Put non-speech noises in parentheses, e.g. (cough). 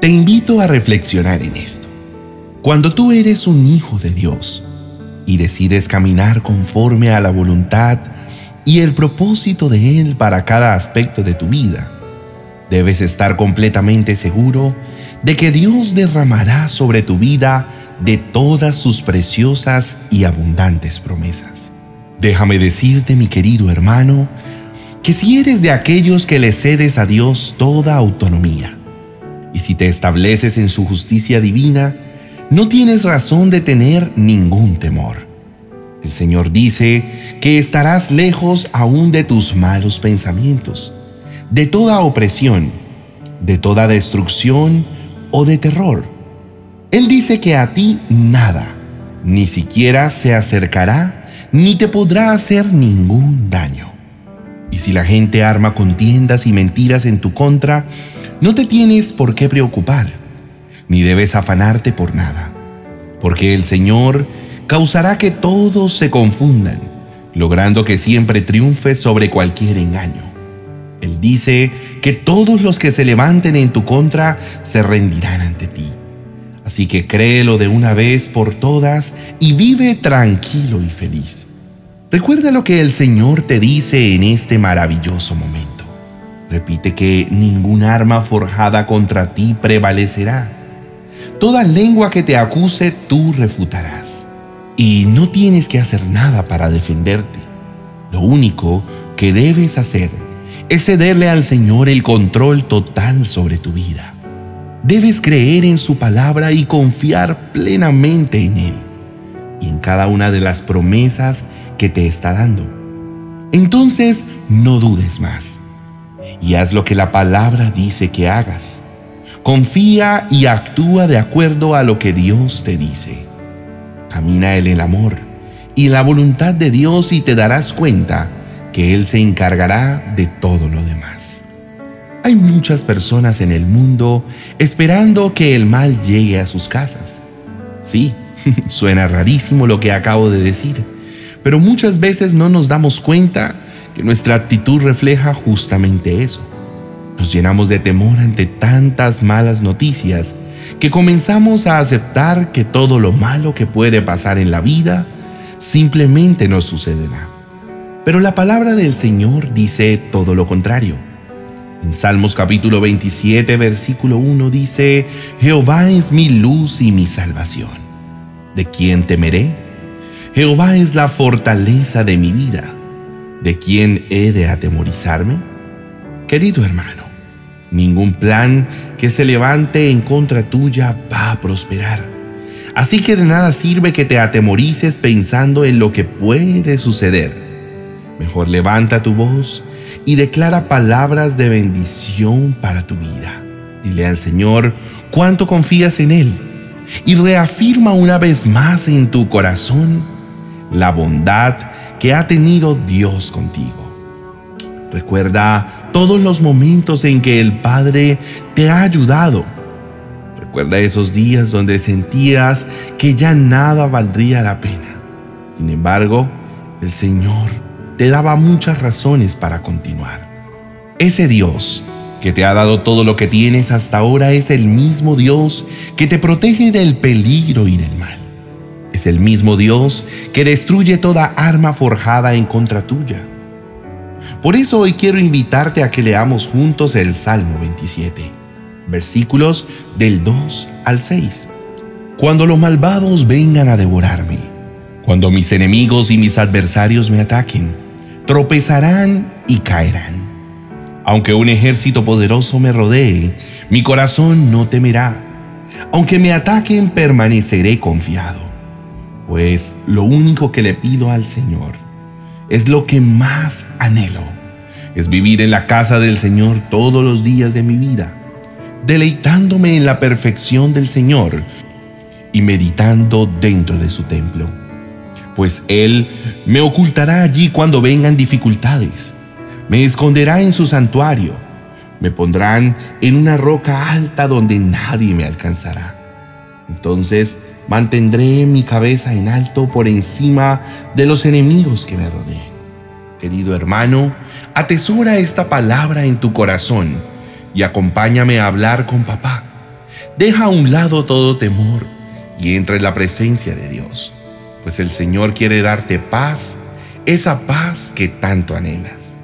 Te invito a reflexionar en esto. Cuando tú eres un hijo de Dios y decides caminar conforme a la voluntad y el propósito de Él para cada aspecto de tu vida, debes estar completamente seguro de que Dios derramará sobre tu vida de todas sus preciosas y abundantes promesas. Déjame decirte, mi querido hermano, que si eres de aquellos que le cedes a Dios toda autonomía, y si te estableces en su justicia divina, no tienes razón de tener ningún temor. El Señor dice que estarás lejos aún de tus malos pensamientos, de toda opresión, de toda destrucción o de terror. Él dice que a ti nada, ni siquiera se acercará, ni te podrá hacer ningún daño. Y si la gente arma contiendas y mentiras en tu contra, no te tienes por qué preocupar, ni debes afanarte por nada, porque el Señor causará que todos se confundan, logrando que siempre triunfe sobre cualquier engaño. Él dice que todos los que se levanten en tu contra se rendirán ante ti. Así que créelo de una vez por todas y vive tranquilo y feliz. Recuerda lo que el Señor te dice en este maravilloso momento. Repite que ningún arma forjada contra ti prevalecerá. Toda lengua que te acuse tú refutarás. Y no tienes que hacer nada para defenderte. Lo único que debes hacer es cederle al Señor el control total sobre tu vida. Debes creer en su palabra y confiar plenamente en Él y en cada una de las promesas que te está dando. Entonces no dudes más y haz lo que la palabra dice que hagas. Confía y actúa de acuerdo a lo que Dios te dice. Camina en el amor y la voluntad de Dios y te darás cuenta que Él se encargará de todo lo demás. Hay muchas personas en el mundo esperando que el mal llegue a sus casas. Sí, (laughs) suena rarísimo lo que acabo de decir, pero muchas veces no nos damos cuenta nuestra actitud refleja justamente eso. Nos llenamos de temor ante tantas malas noticias que comenzamos a aceptar que todo lo malo que puede pasar en la vida simplemente nos sucederá. Pero la palabra del Señor dice todo lo contrario. En Salmos capítulo 27, versículo 1 dice, Jehová es mi luz y mi salvación. ¿De quién temeré? Jehová es la fortaleza de mi vida. ¿De quién he de atemorizarme? Querido hermano, ningún plan que se levante en contra tuya va a prosperar. Así que de nada sirve que te atemorices pensando en lo que puede suceder. Mejor levanta tu voz y declara palabras de bendición para tu vida. Dile al Señor cuánto confías en Él y reafirma una vez más en tu corazón la bondad que ha tenido Dios contigo. Recuerda todos los momentos en que el Padre te ha ayudado. Recuerda esos días donde sentías que ya nada valdría la pena. Sin embargo, el Señor te daba muchas razones para continuar. Ese Dios que te ha dado todo lo que tienes hasta ahora es el mismo Dios que te protege del peligro y del mal. Es el mismo Dios que destruye toda arma forjada en contra tuya. Por eso hoy quiero invitarte a que leamos juntos el Salmo 27, versículos del 2 al 6. Cuando los malvados vengan a devorarme, cuando mis enemigos y mis adversarios me ataquen, tropezarán y caerán. Aunque un ejército poderoso me rodee, mi corazón no temerá. Aunque me ataquen, permaneceré confiado pues lo único que le pido al Señor es lo que más anhelo, es vivir en la casa del Señor todos los días de mi vida, deleitándome en la perfección del Señor y meditando dentro de su templo, pues Él me ocultará allí cuando vengan dificultades, me esconderá en su santuario, me pondrán en una roca alta donde nadie me alcanzará. Entonces, Mantendré mi cabeza en alto por encima de los enemigos que me rodeen. Querido hermano, atesora esta palabra en tu corazón y acompáñame a hablar con papá. Deja a un lado todo temor y entra en la presencia de Dios, pues el Señor quiere darte paz, esa paz que tanto anhelas.